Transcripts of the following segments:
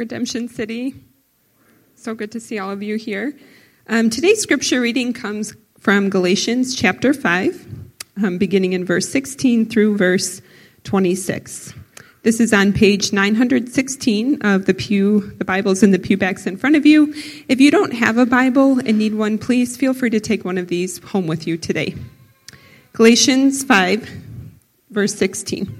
Redemption City. So good to see all of you here. Um, today's scripture reading comes from Galatians chapter 5, um, beginning in verse 16 through verse 26. This is on page 916 of the pew, the Bibles in the pew backs in front of you. If you don't have a Bible and need one, please feel free to take one of these home with you today. Galatians 5, verse 16.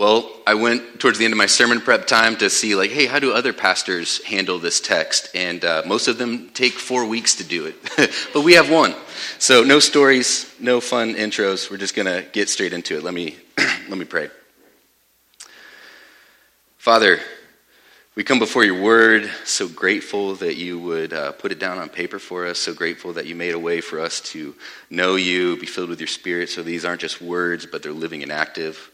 Well, I went towards the end of my sermon prep time to see, like, hey, how do other pastors handle this text? And uh, most of them take four weeks to do it, but we have one. So no stories, no fun intros. We're just gonna get straight into it. Let me let me pray. Father, we come before your word, so grateful that you would uh, put it down on paper for us, so grateful that you made a way for us to know you, be filled with your spirit, so these aren't just words, but they're living and active.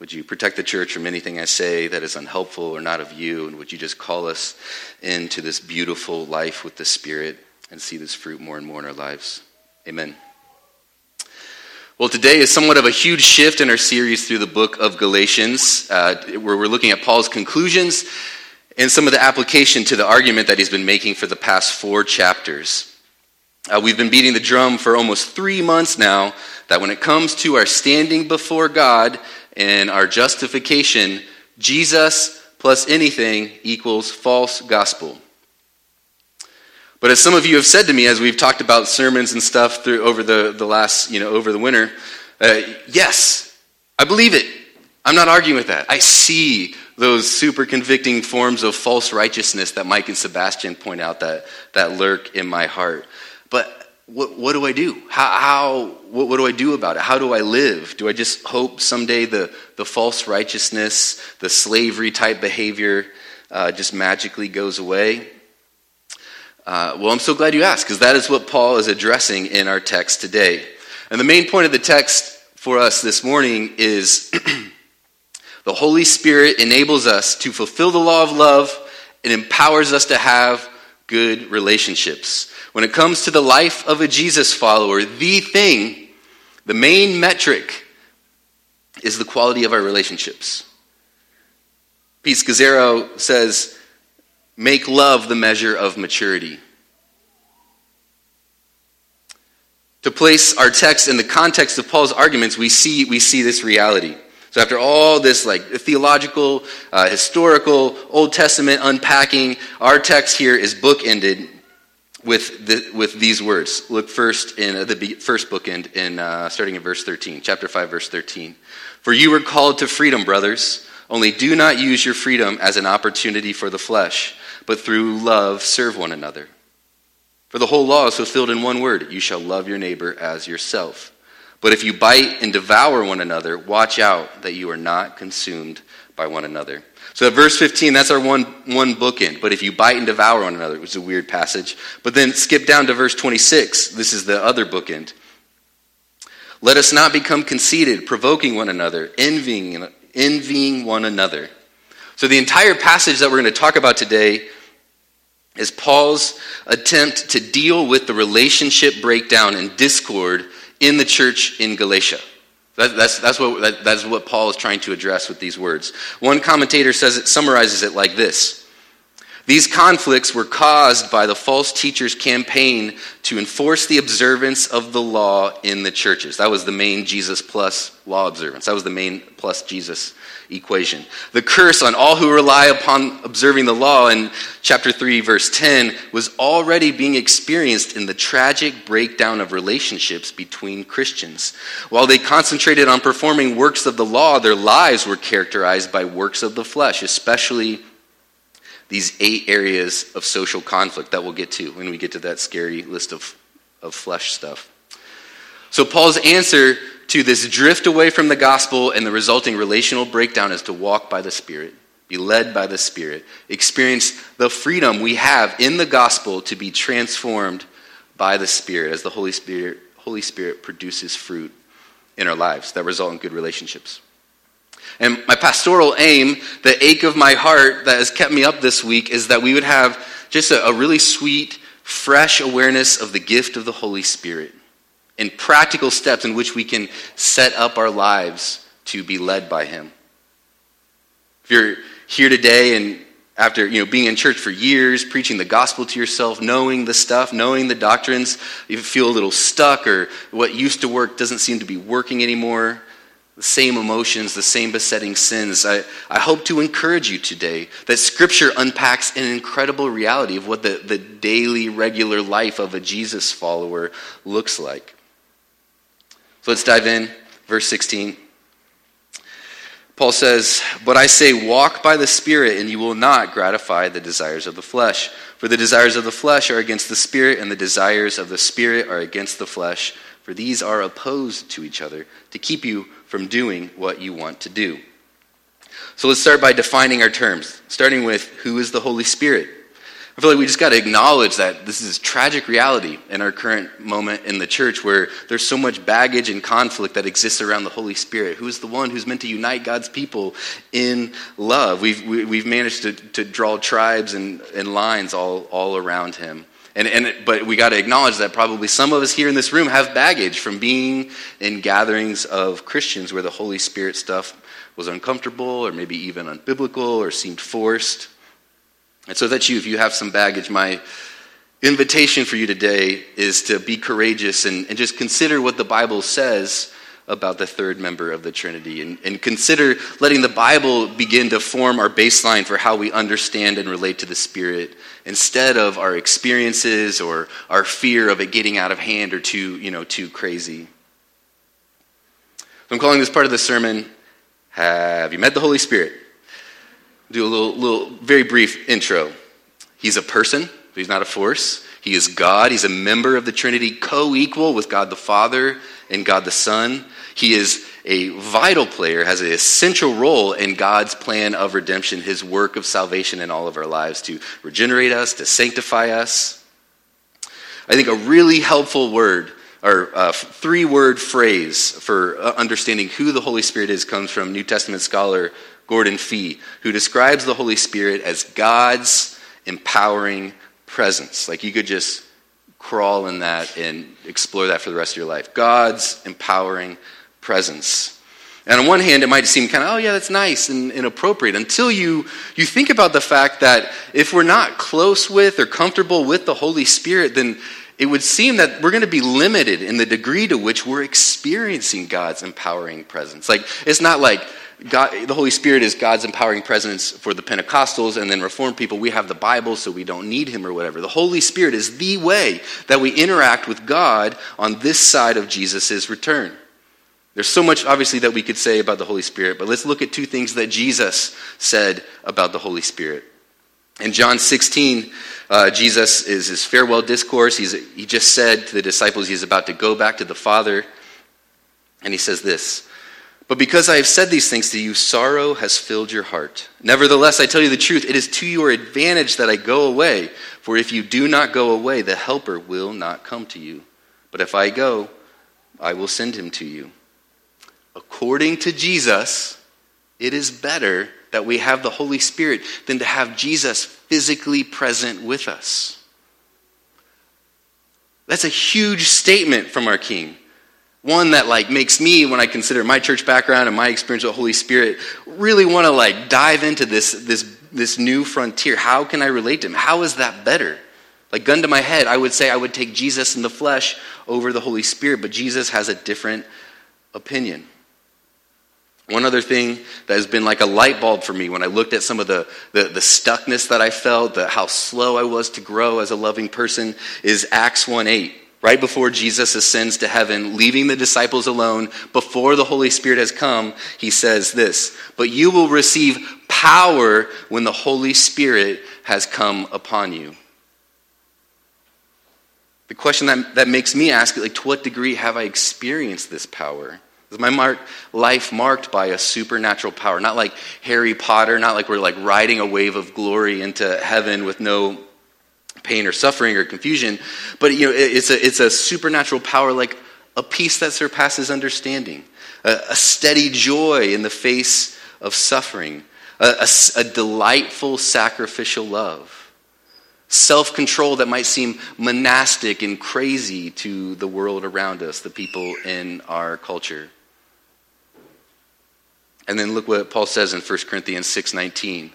Would you protect the church from anything I say that is unhelpful or not of you? And would you just call us into this beautiful life with the Spirit and see this fruit more and more in our lives? Amen. Well, today is somewhat of a huge shift in our series through the book of Galatians, uh, where we're looking at Paul's conclusions and some of the application to the argument that he's been making for the past four chapters. Uh, we've been beating the drum for almost three months now that when it comes to our standing before God, and our justification, Jesus plus anything equals false gospel. But as some of you have said to me as we've talked about sermons and stuff through, over the, the last, you know, over the winter, uh, yes, I believe it. I'm not arguing with that. I see those super convicting forms of false righteousness that Mike and Sebastian point out that, that lurk in my heart. But what, what do I do? How, how what, what, do I do about it? How do I live? Do I just hope someday the, the false righteousness, the slavery type behavior uh, just magically goes away? Uh, well, I'm so glad you asked, because that is what Paul is addressing in our text today. And the main point of the text for us this morning is the Holy Spirit enables us to fulfill the law of love and empowers us to have good relationships. When it comes to the life of a Jesus follower, the thing, the main metric, is the quality of our relationships. Pete Scazzero says, make love the measure of maturity. To place our text in the context of Paul's arguments, we see, we see this reality. So after all this like theological, uh, historical, Old Testament unpacking, our text here is bookended with, the, with these words. Look first in uh, the first bookend, in, uh, starting in verse 13, chapter 5, verse 13. For you were called to freedom, brothers. Only do not use your freedom as an opportunity for the flesh, but through love serve one another. For the whole law is fulfilled in one word you shall love your neighbor as yourself. But if you bite and devour one another, watch out that you are not consumed by one another. So verse 15, that's our one, one bookend. But if you bite and devour one another, is a weird passage. But then skip down to verse 26. This is the other bookend. Let us not become conceited, provoking one another, envying, envying one another. So, the entire passage that we're going to talk about today is Paul's attempt to deal with the relationship breakdown and discord in the church in Galatia. That, that's, that's, what, that, that's what Paul is trying to address with these words. One commentator says it summarizes it like this these conflicts were caused by the false teachers' campaign to enforce the observance of the law in the churches. That was the main Jesus plus law observance. That was the main plus Jesus equation. The curse on all who rely upon observing the law in chapter 3, verse 10, was already being experienced in the tragic breakdown of relationships between Christians. While they concentrated on performing works of the law, their lives were characterized by works of the flesh, especially these eight areas of social conflict that we'll get to when we get to that scary list of, of flesh stuff. So, Paul's answer to this drift away from the gospel and the resulting relational breakdown is to walk by the Spirit, be led by the Spirit, experience the freedom we have in the gospel to be transformed by the Spirit as the Holy Spirit, Holy Spirit produces fruit in our lives that result in good relationships. And my pastoral aim, the ache of my heart that has kept me up this week, is that we would have just a, a really sweet, fresh awareness of the gift of the Holy Spirit and practical steps in which we can set up our lives to be led by Him. If you're here today and after you know being in church for years preaching the gospel to yourself knowing the stuff knowing the doctrines you feel a little stuck or what used to work doesn't seem to be working anymore the same emotions, the same besetting sins. I, I hope to encourage you today that Scripture unpacks an incredible reality of what the, the daily, regular life of a Jesus follower looks like. So let's dive in. Verse 16. Paul says, But I say, walk by the Spirit, and you will not gratify the desires of the flesh. For the desires of the flesh are against the Spirit, and the desires of the Spirit are against the flesh for these are opposed to each other to keep you from doing what you want to do. So let's start by defining our terms, starting with who is the Holy Spirit. I feel like we just got to acknowledge that this is tragic reality in our current moment in the church where there's so much baggage and conflict that exists around the Holy Spirit, who is the one who's meant to unite God's people in love. We've, we, have we have managed to, to draw tribes and, and lines all, all around him. And, and, but we got to acknowledge that probably some of us here in this room have baggage from being in gatherings of Christians where the Holy Spirit stuff was uncomfortable or maybe even unbiblical or seemed forced. And so that's you. If you have some baggage, my invitation for you today is to be courageous and, and just consider what the Bible says about the third member of the Trinity and, and, consider letting the Bible begin to form our baseline for how we understand and relate to the Spirit instead of our experiences or our fear of it getting out of hand or too, you know, too crazy. I'm calling this part of the sermon, Have You Met the Holy Spirit? Do a little, little very brief intro. He's a person, he's not a force. He is God. He's a member of the Trinity, co equal with God the Father and God the Son. He is a vital player, has an essential role in God's plan of redemption, his work of salvation in all of our lives to regenerate us, to sanctify us. I think a really helpful word or uh, three word phrase for uh, understanding who the Holy Spirit is comes from New Testament scholar Gordon Fee, who describes the Holy Spirit as God's empowering presence. Like you could just crawl in that and explore that for the rest of your life. God's empowering presence. And on one hand, it might seem kind of, oh, yeah, that's nice and, and, appropriate until you, you think about the fact that if we're not close with or comfortable with the Holy Spirit, then it would seem that we're going to be limited in the degree to which we're experiencing God's empowering presence. Like, it's not like God, the Holy Spirit is God's empowering presence for the Pentecostals and then Reformed people. We have the Bible, so we don't need Him or whatever. The Holy Spirit is the way that we interact with God on this side of Jesus' return. There's so much, obviously, that we could say about the Holy Spirit, but let's look at two things that Jesus said about the Holy Spirit. In John 16, uh, Jesus is his farewell discourse. He's, he just said to the disciples he's about to go back to the Father. And he says this But because I have said these things to you, sorrow has filled your heart. Nevertheless, I tell you the truth, it is to your advantage that I go away. For if you do not go away, the Helper will not come to you. But if I go, I will send him to you. According to Jesus, it is better that we have the Holy Spirit than to have Jesus physically present with us. That's a huge statement from our King. One that like makes me, when I consider my church background and my experience with Holy Spirit, really want to like dive into this, this, this new frontier. How can I relate to him? How is that better? Like gun to my head, I would say I would take Jesus in the flesh over the Holy Spirit, but Jesus has a different opinion. One other thing that has been like a light bulb for me when I looked at some of the, the, the, stuckness that I felt, the, how slow I was to grow as a loving person, is Acts 1 8. Right before Jesus ascends to heaven, leaving the disciples alone, before the Holy Spirit has come, he says this But you will receive power when the Holy Spirit has come upon you. The question that, that makes me ask, like, to what degree have I experienced this power? Is my mark, life marked by a supernatural power? Not like Harry Potter, not like we're like riding a wave of glory into heaven with no pain or suffering or confusion, but you know, it's a, it's a supernatural power like a peace that surpasses understanding, a, a steady joy in the face of suffering, a, a, a delightful sacrificial love self control that might seem monastic and crazy to the world around us, the people in our culture. And then look what Paul says in 1 Corinthians 6:19.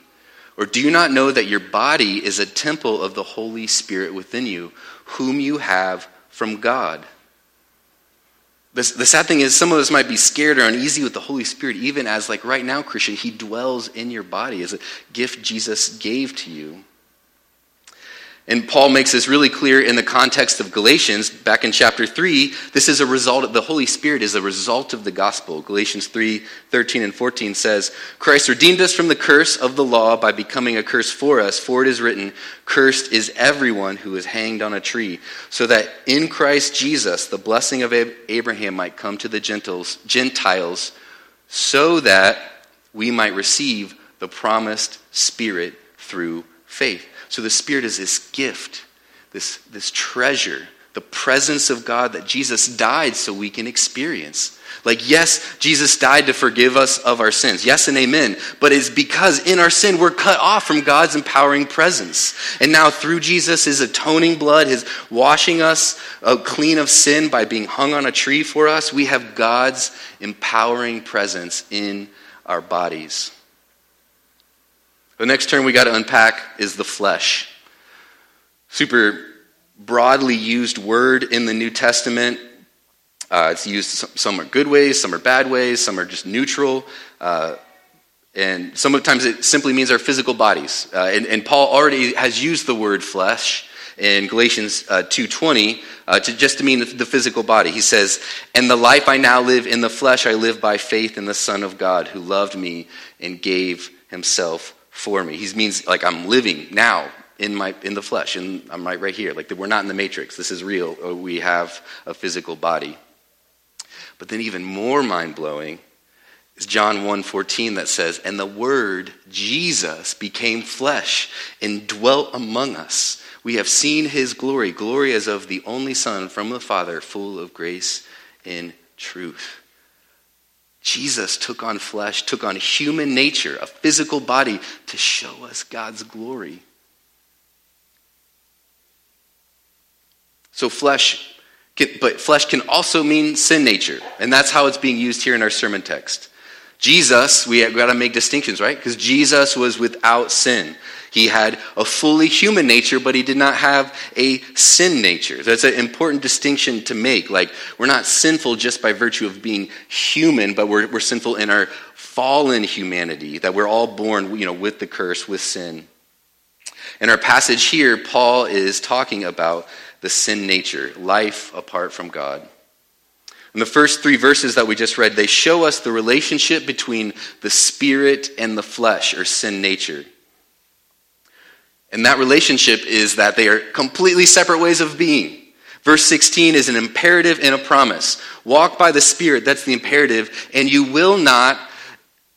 Or do you not know that your body is a temple of the Holy Spirit within you, whom you have from God? The, sad thing is, some of us might be scared or uneasy with the Holy Spirit, even as, like right now, Christian, He dwells in your body as a gift Jesus gave to you. And Paul makes this really clear in the context of Galatians, back in chapter 3. This is a result of the Holy Spirit is a result of the gospel. Galatians 3 13 and 14 says, Christ redeemed us from the curse of the law by becoming a curse for us, for it is written, Cursed is everyone who is hanged on a tree, so that in Christ Jesus the blessing of Abraham might come to the Gentiles, Gentiles so that we might receive the promised Spirit through faith. So the Spirit is this gift, this, this treasure, the presence of God that Jesus died so we can experience. Like, yes, Jesus died to forgive us of our sins. Yes and amen. But it's because in our sin we're cut off from God's empowering presence. And now through Jesus, his atoning blood, his washing us uh, clean of sin by being hung on a tree for us, we have God's empowering presence in our bodies. The next term we got to unpack is the flesh. Super broadly used word in the New Testament. Uh, it's used some are good ways, some are bad ways, some are just neutral. Uh, and sometimes it simply means our physical bodies. Uh, and, and, Paul already has used the word flesh in Galatians uh, 2.20 uh, to just to mean the, the physical body. He says, And the life I now live in the flesh, I live by faith in the Son of God who loved me and gave himself for me. He means like I'm living now in my in the flesh, and I'm right right here. Like we're not in the matrix. This is real. Uh, we have a physical body. But then even more mind blowing is John 1:14 that says, "And the word Jesus became flesh and dwelt among us. We have seen his glory, glory as of the only son from the Father, full of grace and truth." Jesus took on flesh, took on human nature, a physical body, to show us God's glory. So, flesh, can, but flesh can also mean sin nature, and that's how it's being used here in our sermon text. Jesus, we got to make distinctions, right? Because Jesus was without sin. He had a fully human nature, but he did not have a sin nature. That's an important distinction to make. Like, we're not sinful just by virtue of being human, but we're, we're sinful in our fallen humanity, that we're all born, you know, with the curse, with sin. In our passage here, Paul is talking about the sin nature, life apart from God. In the first three verses that we just read, they show us the relationship between the spirit and the flesh, or sin nature. And that relationship is that they are completely separate ways of being. Verse 16 is an imperative and a promise. Walk by the Spirit, that's the imperative, and you will not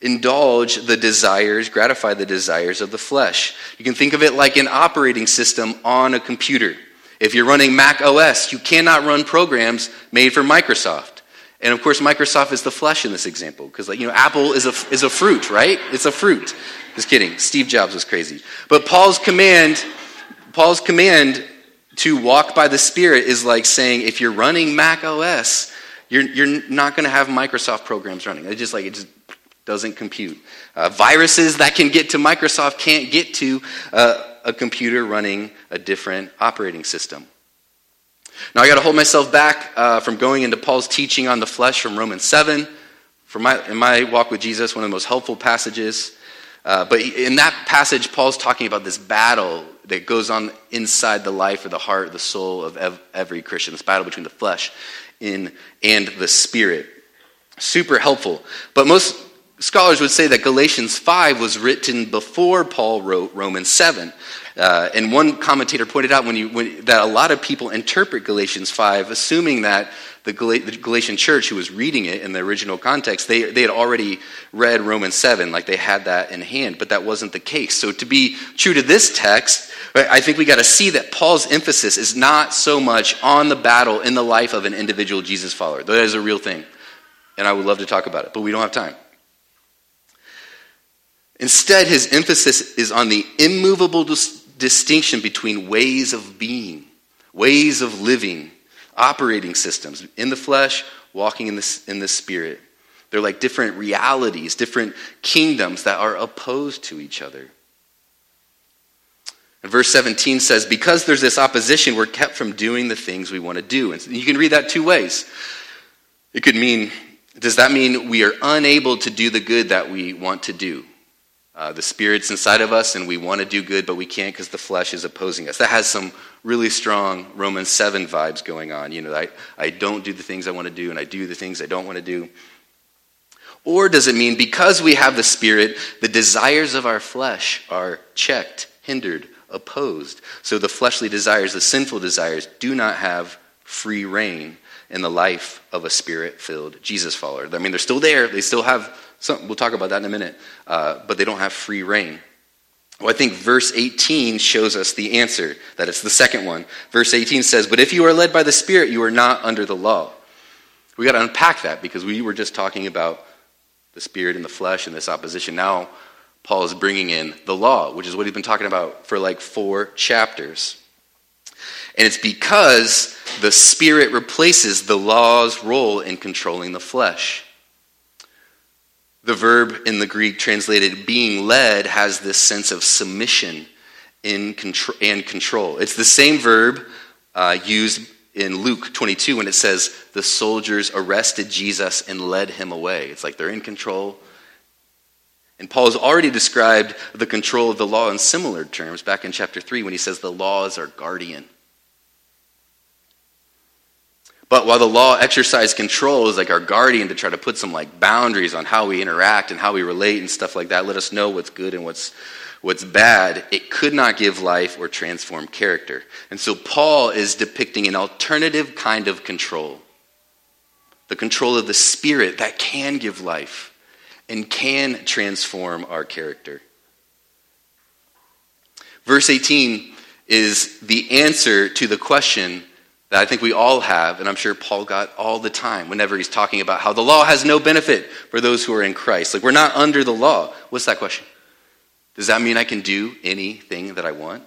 indulge the desires, gratify the desires of the flesh. You can think of it like an operating system on a computer. If you're running Mac OS, you cannot run programs made for Microsoft. And of course, Microsoft is the flesh in this example because, like, you know, Apple is a, is a fruit, right? It's a fruit. Just kidding. Steve Jobs was crazy. But Paul's command, Paul's command to walk by the Spirit is like saying if you're running Mac OS, you're, you're not going to have Microsoft programs running. It just like it just doesn't compute. Uh, viruses that can get to Microsoft can't get to uh, a computer running a different operating system. Now, I got to hold myself back uh, from going into Paul's teaching on the flesh from Romans 7. For my, in my walk with Jesus, one of the most helpful passages. Uh, but in that passage, Paul's talking about this battle that goes on inside the life or the heart, the soul of ev- every Christian. This battle between the flesh in, and the spirit. Super helpful. But most scholars would say that Galatians 5 was written before Paul wrote Romans 7. Uh, and one commentator pointed out when you, when, that a lot of people interpret Galatians 5 assuming that the, Gal- the, Galatian church who was reading it in the original context, they, they had already read Romans 7, like they had that in hand, but that wasn't the case. So to be true to this text, I think we got to see that Paul's emphasis is not so much on the battle in the life of an individual Jesus follower. That is a real thing. And I would love to talk about it, but we don't have time. Instead, his emphasis is on the immovable dis- distinction between ways of being, ways of living, operating systems in the flesh, walking in the, in the spirit. They're like different realities, different kingdoms that are opposed to each other. And verse 17 says, Because there's this opposition, we're kept from doing the things we want to do. And you can read that two ways. It could mean, does that mean we are unable to do the good that we want to do? Uh, the Spirit's inside of us and we want to do good, but we can't because the flesh is opposing us. That has some really strong Romans 7 vibes going on. You know, I, I don't do the things I want to do and I do the things I don't want to do. Or does it mean because we have the Spirit, the desires of our flesh are checked, hindered, opposed? So the fleshly desires, the sinful desires, do not have free reign in the life of a spirit filled Jesus follower. I mean, they're still there, they still have some, we'll talk about that in a minute. Uh, but they don't have free reign. Well, I think verse 18 shows us the answer. That it's the second one. Verse 18 says, But if you are led by the Spirit, you are not under the law. We got to unpack that because we were just talking about the Spirit and the flesh and this opposition. Now, Paul is bringing in the law, which is what he's been talking about for like four chapters. And it's because the Spirit replaces the law's role in controlling the flesh. The verb in the Greek translated being led has this sense of submission in contro- and control. It's the same verb uh, used in Luke 22 when it says the soldiers arrested Jesus and led him away. It's like they're in control. And Paul has already described the control of the law in similar terms back in chapter 3 when he says the law is our guardian. But while the law exercised control is like our guardian to try to put some like boundaries on how we interact and how we relate and stuff like that, let us know what's good and what's what's bad, it could not give life or transform character. And so Paul is depicting an alternative kind of control. The control of the spirit that can give life and can transform our character. Verse 18 is the answer to the question that I think we all have, and I'm sure Paul got all the time whenever he's talking about how the law has no benefit for those who are in Christ. Like, we're not under the law. What's that question? Does that mean I can do anything that I want?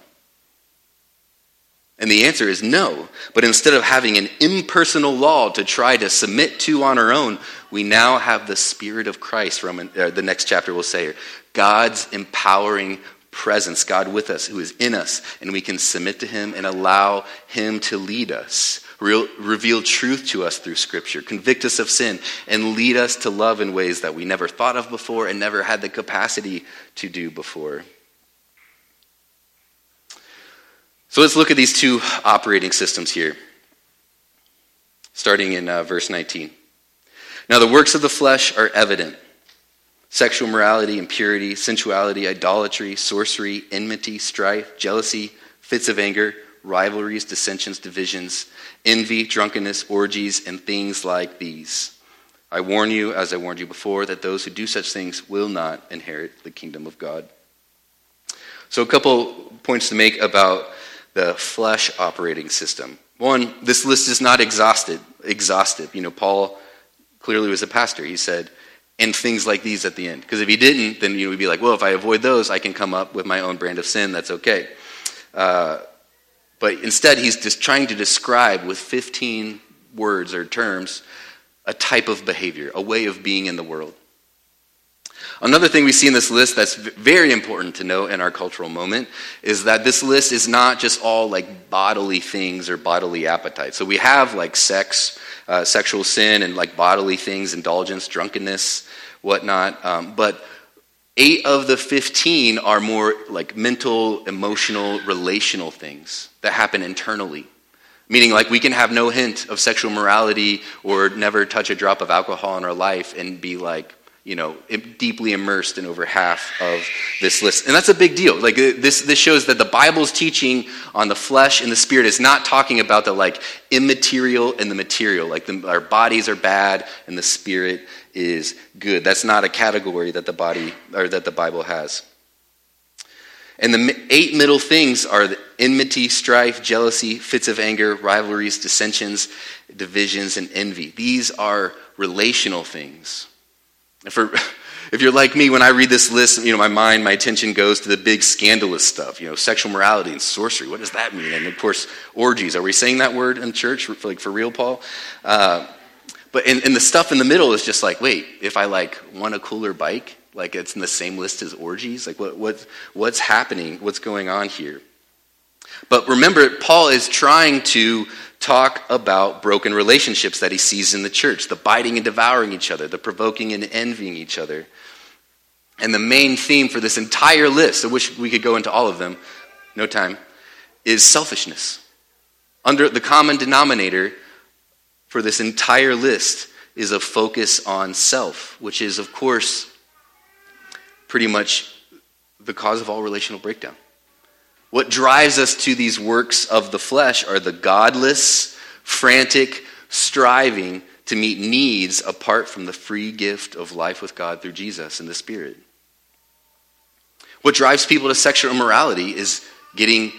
And the answer is no. But instead of having an impersonal law to try to submit to on our own, we now have the Spirit of Christ. Roman, uh, the next chapter will say, God's empowering presence, God with us, who is in us, and we can submit to Him and allow Him to lead us, Real, reveal truth to us through Scripture, convict us of sin, and lead us to love in ways that we never thought of before and never had the capacity to do before. So let's look at these two operating systems here, starting in uh, verse 19. Now, the works of the flesh are evident sexual morality, impurity, sensuality, idolatry, sorcery, enmity, strife, jealousy, fits of anger, rivalries, dissensions, divisions, envy, drunkenness, orgies, and things like these. I warn you, as I warned you before, that those who do such things will not inherit the kingdom of God. So, a couple points to make about the flesh operating system. One, this list is not exhaustive. Exhaustive. You know, Paul Clearly, was a pastor. He said, and things like these at the end. Because if he didn't, then you know, we'd be like, well, if I avoid those, I can come up with my own brand of sin. That's okay. Uh, but instead, he's just trying to describe with 15 words or terms a type of behavior, a way of being in the world. Another thing we see in this list that's very important to know in our cultural moment is that this list is not just all like bodily things or bodily appetites. So we have like sex, uh, sexual sin, and like bodily things, indulgence, drunkenness, whatnot. Um, but eight of the 15 are more like mental, emotional, relational things that happen internally. Meaning, like, we can have no hint of sexual morality or never touch a drop of alcohol in our life and be like, you know, deeply immersed in over half of this list. And that's a big deal. Like uh, this, this shows that the Bible's teaching on the flesh and the spirit is not talking about the like immaterial and the material. Like the, our bodies are bad and the spirit is good. That's not a category that the body or that the Bible has. And the eight middle things are enmity, strife, jealousy, fits of anger, rivalries, dissensions, divisions, and envy. These are relational things. For, if you're like me, when I read this list, you know, my mind, my attention goes to the big scandalous stuff, you know, sexual morality and sorcery. What does that mean? And of course, orgies. Are we saying that word in church, for, like for real, Paul? Uh, but and, in the stuff in the middle is just like, wait, if I like want a cooler bike, like it's in the same list as orgies. Like what, what what's happening? What's going on here? But remember, Paul is trying to talk about broken relationships that he sees in the church the biting and devouring each other, the provoking and envying each other. And the main theme for this entire list, I wish we could go into all of them, no time, is selfishness. Under the common denominator for this entire list is a focus on self, which is, of course, pretty much the cause of all relational breakdown. What drives us to these works of the flesh are the godless, frantic striving to meet needs apart from the free gift of life with God through Jesus and the Spirit. What drives people to sexual immorality is getting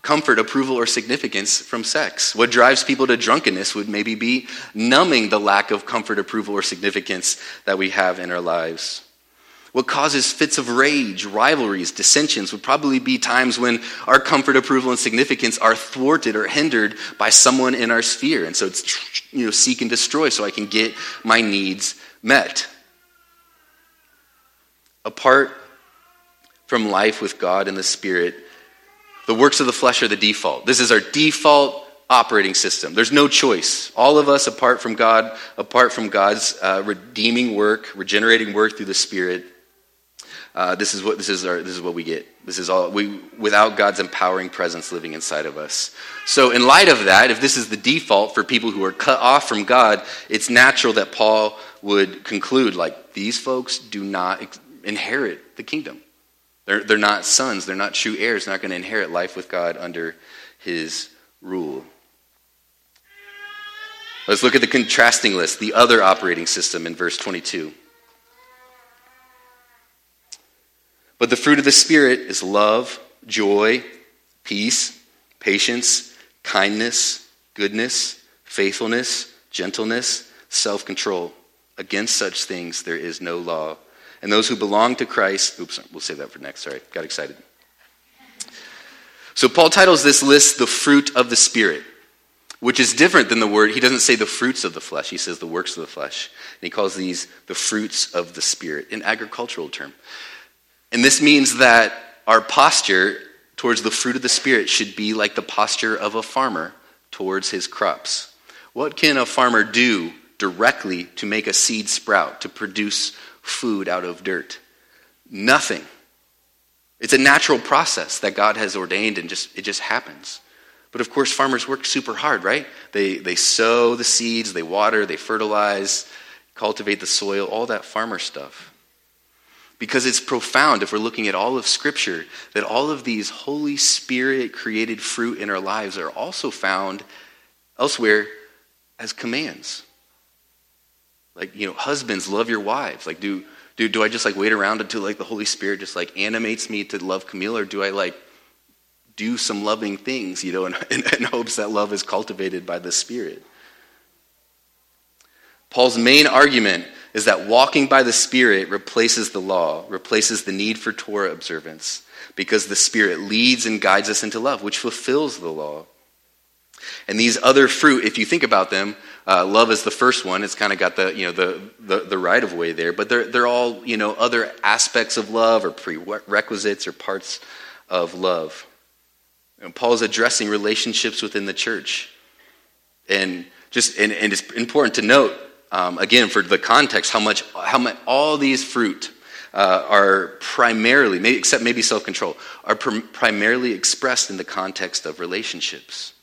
comfort, approval, or significance from sex. What drives people to drunkenness would maybe be numbing the lack of comfort, approval, or significance that we have in our lives. What causes fits of rage, rivalries, dissensions would probably be times when our comfort, approval, and significance are thwarted or hindered by someone in our sphere. And so it's, you know, seek and destroy so I can get my needs met. Apart from life with God and the Spirit, the works of the flesh are the default. This is our default operating system. There's no choice. All of us, apart from God, apart from God's uh, redeeming work, regenerating work through the Spirit, uh, this is what this is our, this is what we get. This is all we without God's empowering presence living inside of us. So, in light of that, if this is the default for people who are cut off from God, it's natural that Paul would conclude like these folks do not inherit the kingdom. They're, they're not sons. They're not true heirs. They're not going to inherit life with God under His rule. Let's look at the contrasting list, the other operating system in verse 22. But the fruit of the Spirit is love, joy, peace, patience, kindness, goodness, faithfulness, gentleness, self control. Against such things there is no law. And those who belong to Christ, oops, we'll save that for next. Sorry, got excited. So Paul titles this list the fruit of the Spirit, which is different than the word. He doesn't say the fruits of the flesh, he says the works of the flesh. And he calls these the fruits of the Spirit, an agricultural term. And this means that our posture towards the fruit of the Spirit should be like the posture of a farmer towards his crops. What can a farmer do directly to make a seed sprout, to produce food out of dirt? Nothing. It's a natural process that God has ordained and just it just happens. But of course farmers work super hard, right? They they sow the seeds, they water, they fertilize, cultivate the soil, all that farmer stuff. Because it's profound if we're looking at all of Scripture that all of these Holy Spirit created fruit in our lives are also found elsewhere as commands. Like, you know, husbands, love your wives. Like, do, do, do I just like wait around until like the Holy Spirit just like animates me to love Camille, or do I like do some loving things, you know, in, in, in hopes that love is cultivated by the Spirit? Paul's main argument is that walking by the Spirit replaces the law, replaces the need for Torah observance, because the Spirit leads and guides us into love, which fulfills the law. And these other fruit, if you think about them, uh, love is the first one. It's kind of got the, you know, the, the, the right of way there. But they're, they're all, you know, other aspects of love or prerequisites or parts of love. And Paul is addressing relationships within the church. And just, and, and it's important to note, um, again, for the context, how much, how much all these fruit uh, are primarily, maybe, except maybe self control, are pr- primarily expressed in the context of relationships.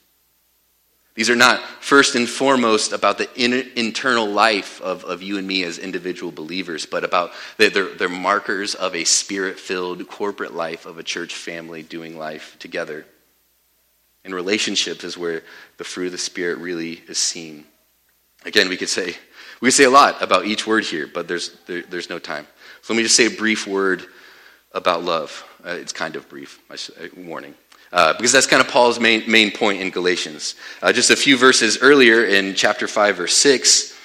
These are not first and foremost about the in, internal life of, of you and me as individual believers, but about they're, they're markers of a spirit filled corporate life of a church family doing life together. And relationships is where the fruit of the Spirit really is seen. Again, we could say we say a lot about each word here, but there's there, there's no time. So let me just say a brief word about love. Uh, it's kind of brief. Warning uh, because that's kind of Paul's main, main point in Galatians. Uh, just a few verses earlier in chapter 5, verse 6,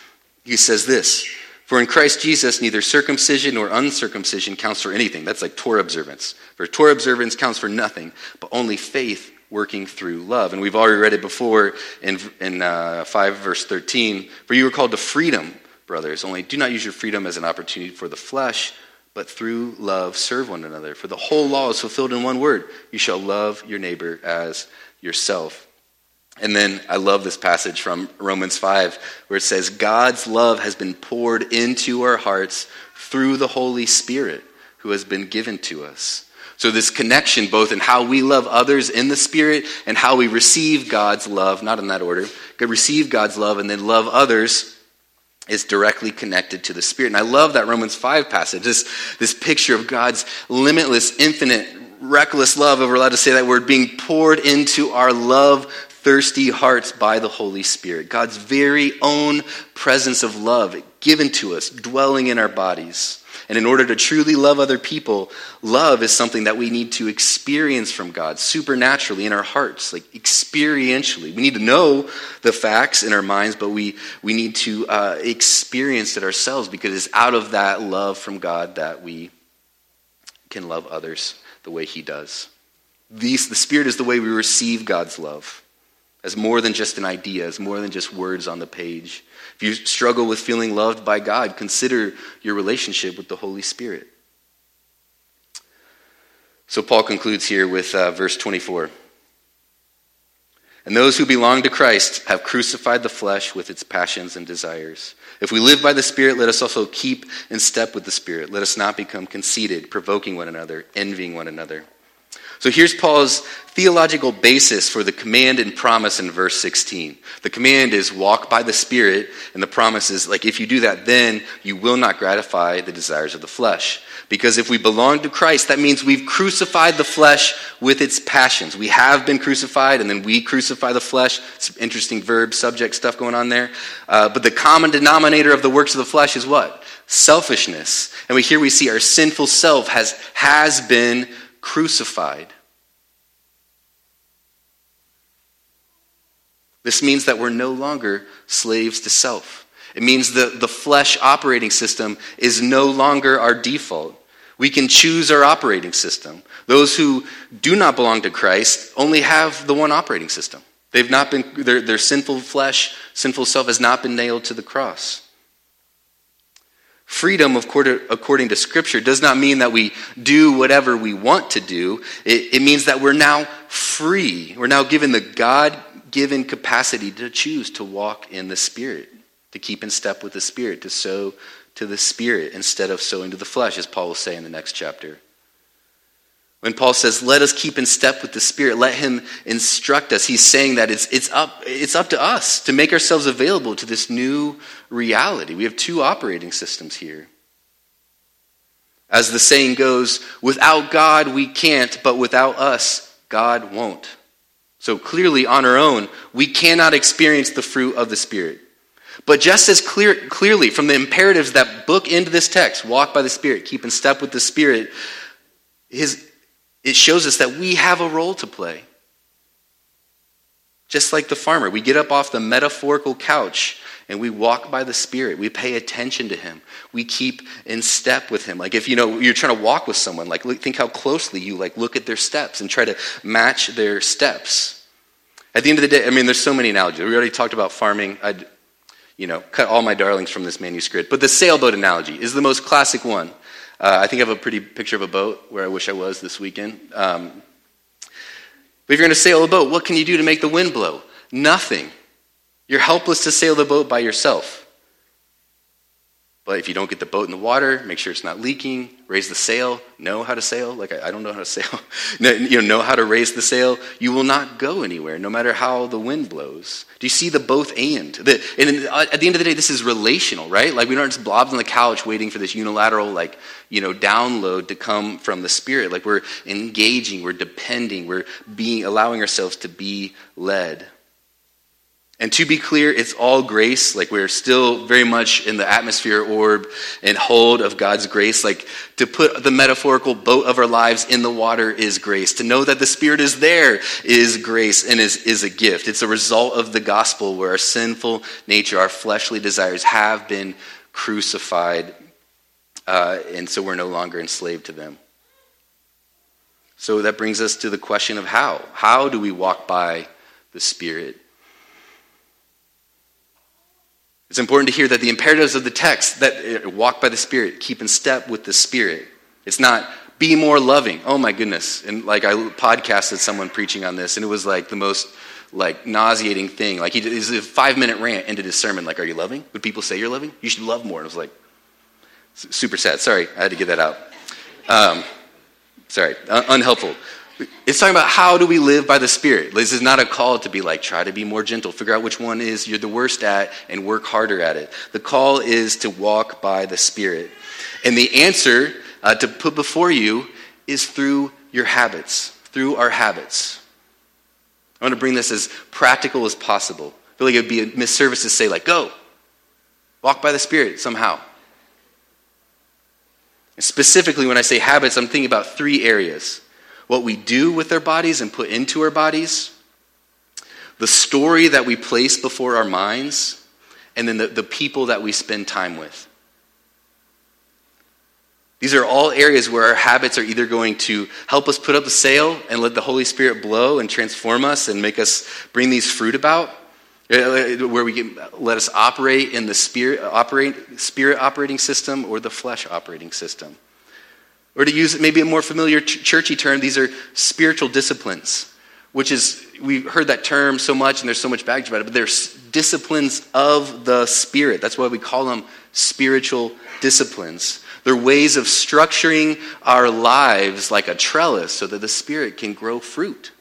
he says this For in Christ Jesus, neither circumcision nor uncircumcision counts for anything. That's like Torah observance. For Torah observance counts for nothing, but only faith working through love. And we've already read it before in, in uh, 5, verse 13. For you were called to freedom, brothers, only do not use your freedom as an opportunity for the flesh but through love serve one another. For the whole law is fulfilled in one word you shall love your neighbor as yourself. And then I love this passage from Romans 5 where it says, God's love has been poured into our hearts through the Holy Spirit who has been given to us. So, this connection, both in how we love others in the Spirit and how we receive God's love, not in that order, receive God's love and then love others is directly connected to the Spirit. And I love that Romans 5 passage, this, this picture of God's limitless, infinite, reckless love, if we're allowed to say that word, being poured into our love thirsty hearts by the Holy Spirit. God's very own presence of love given to us, dwelling in our bodies. And in order to truly love other people, love is something that we need to experience from God supernaturally in our hearts, like experientially. We need to know the facts in our minds, but we, we need to uh, experience it ourselves because it's out of that love from God that we can love others the way He does. These, the Spirit is the way we receive God's love as more than just an idea, as more than just words on the page. If you struggle with feeling loved by God, consider your relationship with the Holy Spirit. So Paul concludes here with uh, verse 24. And those who belong to Christ have crucified the flesh with its passions and desires. If we live by the Spirit, let us also keep in step with the Spirit. Let us not become conceited, provoking one another, envying one another. So here's Paul's theological basis for the command and promise in verse 16. The command is walk by the Spirit, and the promise is like, if you do that, then you will not gratify the desires of the flesh. Because if we belong to Christ, that means we've crucified the flesh with its passions. We have been crucified, and then we crucify the flesh. Some interesting verb, subject stuff going on there. Uh, but the common denominator of the works of the flesh is what? Selfishness. And we, here we see our sinful self has, has been crucified. This means that we're no longer slaves to self. It means the, the flesh operating system is no longer our default. We can choose our operating system. Those who do not belong to Christ only have the one operating system. They've not been, their, their sinful flesh, sinful self has not been nailed to the cross. Freedom, according to Scripture, does not mean that we do whatever we want to do. It, it means that we're now free. We're now given the God given capacity to choose to walk in the Spirit, to keep in step with the Spirit, to sow to the Spirit instead of sowing to the flesh, as Paul will say in the next chapter. When Paul says, let us keep in step with the Spirit, let him instruct us, he's saying that it's, it's, up, it's up to us to make ourselves available to this new reality. We have two operating systems here. As the saying goes, without God we can't, but without us, God won't. So clearly, on our own, we cannot experience the fruit of the Spirit. But just as clear, clearly, from the imperatives that book into this text walk by the Spirit, keep in step with the Spirit his, it shows us that we have a role to play. Just like the farmer, we get up off the metaphorical couch and we walk by the Spirit. We pay attention to Him. We keep in step with Him. Like if you know you're trying to walk with someone, like think how closely you like look at their steps and try to match their steps. At the end of the day, I mean, there's so many analogies. We already talked about farming. I'd, you know, cut all my darlings from this manuscript. But the sailboat analogy is the most classic one. Uh, I think I have a pretty picture of a boat where I wish I was this weekend. Um, but if you're going to sail a boat, what can you do to make the wind blow? Nothing. You're helpless to sail the boat by yourself. But if you don't get the boat in the water, make sure it's not leaking, raise the sail, know how to sail. Like, I, don't know how to sail. you know, know how to raise the sail. You will not go anywhere, no matter how the wind blows. Do you see the both and? The, and uh, at the end of the day, this is relational, right? Like, we aren't just blobs on the couch waiting for this unilateral, like, you know, download to come from the Spirit. Like, we're engaging, we're depending, we're being, allowing ourselves to be led. And to be clear, it's all grace. Like we're still very much in the atmosphere orb and hold of God's grace. Like to put the metaphorical boat of our lives in the water is grace. To know that the Spirit is there is grace and is, is a gift. It's a result of the gospel where our sinful nature, our fleshly desires have been crucified. Uh, and so we're no longer enslaved to them. So that brings us to the question of how. How do we walk by the Spirit? It's important to hear that the imperatives of the text that uh, walk by the Spirit, keep in step with the Spirit. It's not be more loving. Oh my goodness. And like I podcasted someone preaching on this, and it was like the most like nauseating thing. Like he did a five minute rant ended his sermon. Like, are you loving? Would people say you're loving? You should love more. And I was like, super sad. Sorry, I had to get that out. Um, sorry, uh, unhelpful. It's talking about how do we live by the Spirit. This is not a call to be like, try to be more gentle, figure out which one is you're the worst at, and work harder at it. The call is to walk by the Spirit. And the answer uh, to put before you is through your habits, through our habits. I want to bring this as practical as possible. I feel like it would be a misservice to say, like, go, walk by the Spirit somehow. Specifically, when I say habits, I'm thinking about three areas what we do with our bodies and put into our bodies, the story that we place before our minds, and then the, the people that we spend time with. These are all areas where our habits are either going to help us put up a sail and let the Holy Spirit blow and transform us and make us bring these fruit about, uh, where we can let us operate in the spirit, operate, spirit operating system or the flesh operating system. Or to use maybe a more familiar ch- churchy term, these are spiritual disciplines, which is, we've heard that term so much and there's so much baggage about it, but they're disciplines of the Spirit. That's why we call them spiritual disciplines. They're ways of structuring our lives like a trellis so that the Spirit can grow fruit.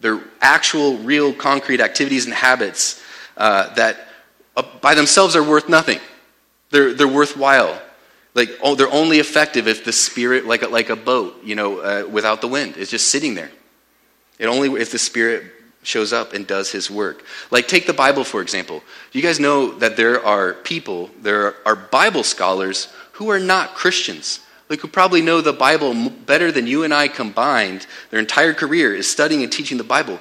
They're actual, real, concrete activities and habits uh, that uh, by themselves are worth nothing. They're, they're worthwhile. Like, oh, they're only effective if the spirit, like a, like a boat, you know, uh, without the wind, is just sitting there. It only if the spirit shows up and does his work. Like, take the Bible, for example. You guys know that there are people, there are Bible scholars who are not Christians. Like, who probably know the Bible better than you and I combined. Their entire career is studying and teaching the Bible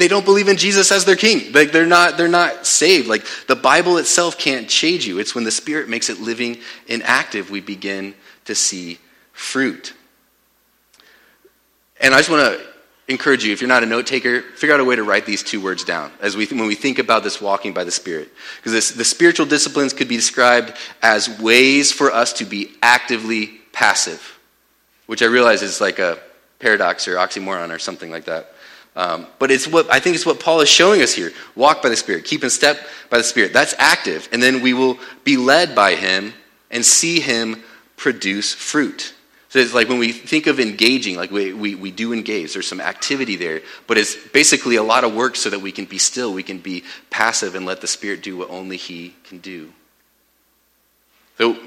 they don't believe in Jesus as their king. Like they're not, they're not saved. Like the Bible itself can't change you. It's when the Spirit makes it living and active we begin to see fruit. And I just want to encourage you, if you're not a note taker, figure out a way to write these two words down as we, when we think about this walking by the Spirit. Because the spiritual disciplines could be described as ways for us to be actively passive, which I realize is like a paradox or oxymoron or something like that. Um, but it's what I think it's what Paul is showing us here. Walk by the Spirit, keep in step by the Spirit. That's active, and then we will be led by Him and see Him produce fruit. So it's like when we think of engaging, like we, we, we do engage, there's some activity there, but it's basically a lot of work so that we can be still, we can be passive and let the Spirit do what only He can do. So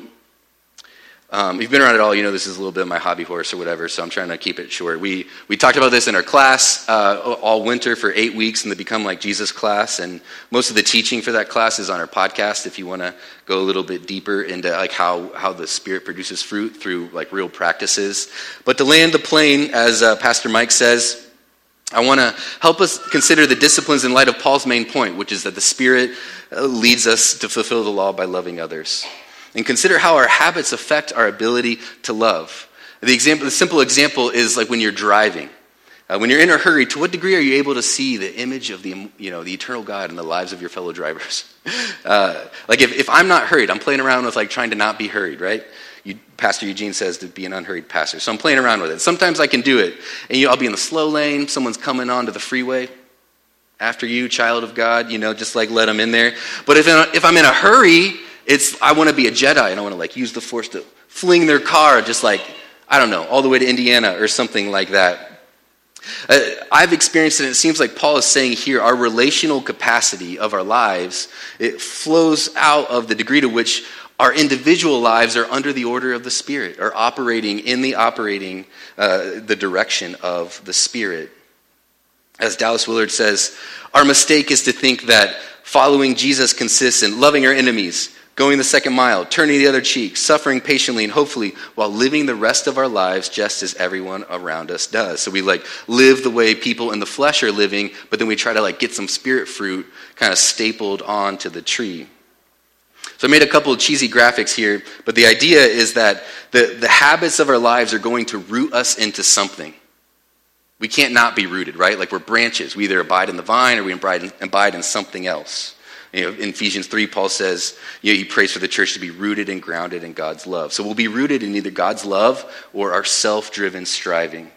um, if you've been around at all, you know this is a little bit of my hobby horse or whatever, so I'm trying to keep it short. We, we talked about this in our class uh, all winter for eight weeks in the Become Like Jesus class, and most of the teaching for that class is on our podcast if you want to go a little bit deeper into like how, how the Spirit produces fruit through like real practices. But to land the plane, as uh, Pastor Mike says, I want to help us consider the disciplines in light of Paul's main point, which is that the Spirit uh, leads us to fulfill the law by loving others. And consider how our habits affect our ability to love. The, example, the simple example is like when you're driving. Uh, when you're in a hurry, to what degree are you able to see the image of the, you know, the eternal God in the lives of your fellow drivers? Uh, like if, if I'm not hurried, I'm playing around with like trying to not be hurried, right? You, pastor Eugene says to be an unhurried pastor. So I'm playing around with it. Sometimes I can do it. And you, I'll be in the slow lane, someone's coming onto the freeway after you, child of God, you know, just like let them in there. But if, a, if I'm in a hurry, it's, I want to be a Jedi and I want to like use the force to fling their car just like, I don't know, all the way to Indiana or something like that. Uh, I've experienced it, and it seems like Paul is saying here our relational capacity of our lives, it flows out of the degree to which our individual lives are under the order of the Spirit, are operating in the operating, uh, the direction of the Spirit. As Dallas Willard says, our mistake is to think that following Jesus consists in loving our enemies, going the second mile, turning the other cheek, suffering patiently and hopefully while living the rest of our lives just as everyone around us does. So we like live the way people in the flesh are living, but then we try to like get some spirit fruit kind of stapled onto the tree. So I made a couple of cheesy graphics here, but the idea is that the, the habits of our lives are going to root us into something. We can't not be rooted, right? Like we're branches. We either abide in the vine or we abide in, abide in something else. You know, in Ephesians 3, Paul says, you know, he prays for the church to be rooted and grounded in God's love. So we'll be rooted in either God's love or our self driven striving.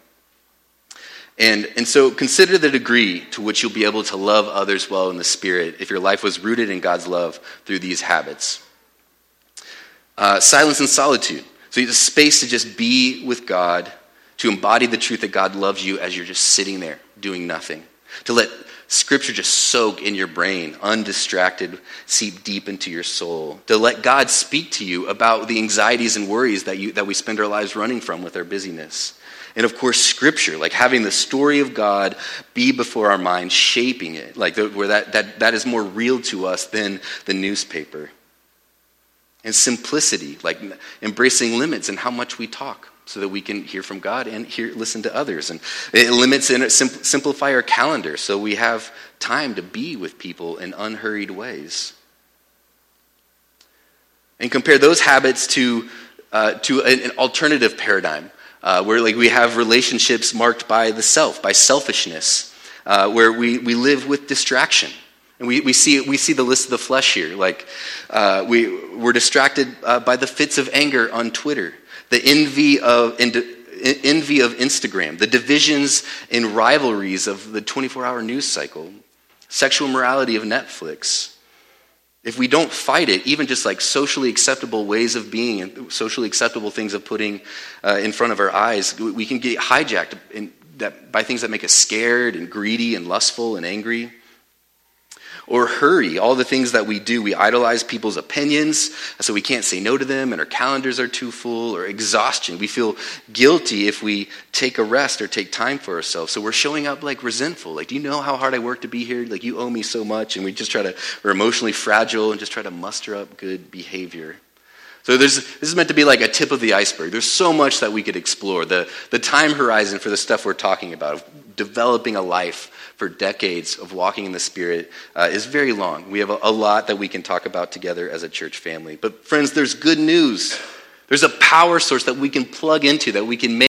And, and so consider the degree to which you'll be able to love others well in the Spirit if your life was rooted in God's love through these habits. Uh, silence and solitude. So you have space to just be with God, to embody the truth that God loves you as you're just sitting there doing nothing. To let Scripture just soak in your brain, undistracted, seep deep into your soul. To let God speak to you about the anxieties and worries that, you, that we spend our lives running from with our busyness. And of course, Scripture, like having the story of God be before our minds, shaping it, like the, where that, that, that is more real to us than the newspaper. And simplicity, like embracing limits and how much we talk so that we can hear from God and hear, listen to others. And it limits and simplify our calendar so we have time to be with people in unhurried ways. And compare those habits to, uh, to an alternative paradigm uh, where like we have relationships marked by the self, by selfishness, uh, where we, we live with distraction. And we, we, see, we see the list of the flesh here. Like, uh, we, we're distracted uh, by the fits of anger on Twitter the envy of, envy of Instagram, the divisions and rivalries of the 24 hour news cycle, sexual morality of Netflix. If we don't fight it, even just like socially acceptable ways of being and socially acceptable things of putting uh, in front of our eyes, we can get hijacked in, that, by things that make us scared and greedy and lustful and angry or hurry. All the things that we do, we idolize people's opinions, so we can't say no to them, and our calendars are too full, or exhaustion. We feel guilty if we take a rest or take time for ourselves. So we're showing up like resentful. Like, do you know how hard I work to be here? Like, you owe me so much. And we just try to, we're emotionally fragile and just try to muster up good behavior. So this is meant to be like a tip of the iceberg. There's so much that we could explore. The, the time horizon for the stuff we're talking about, developing a life for decades of walking in the Spirit uh, is very long. We have a, a lot that we can talk about together as a church family. But, friends, there's good news. There's a power source that we can plug into, that we can make.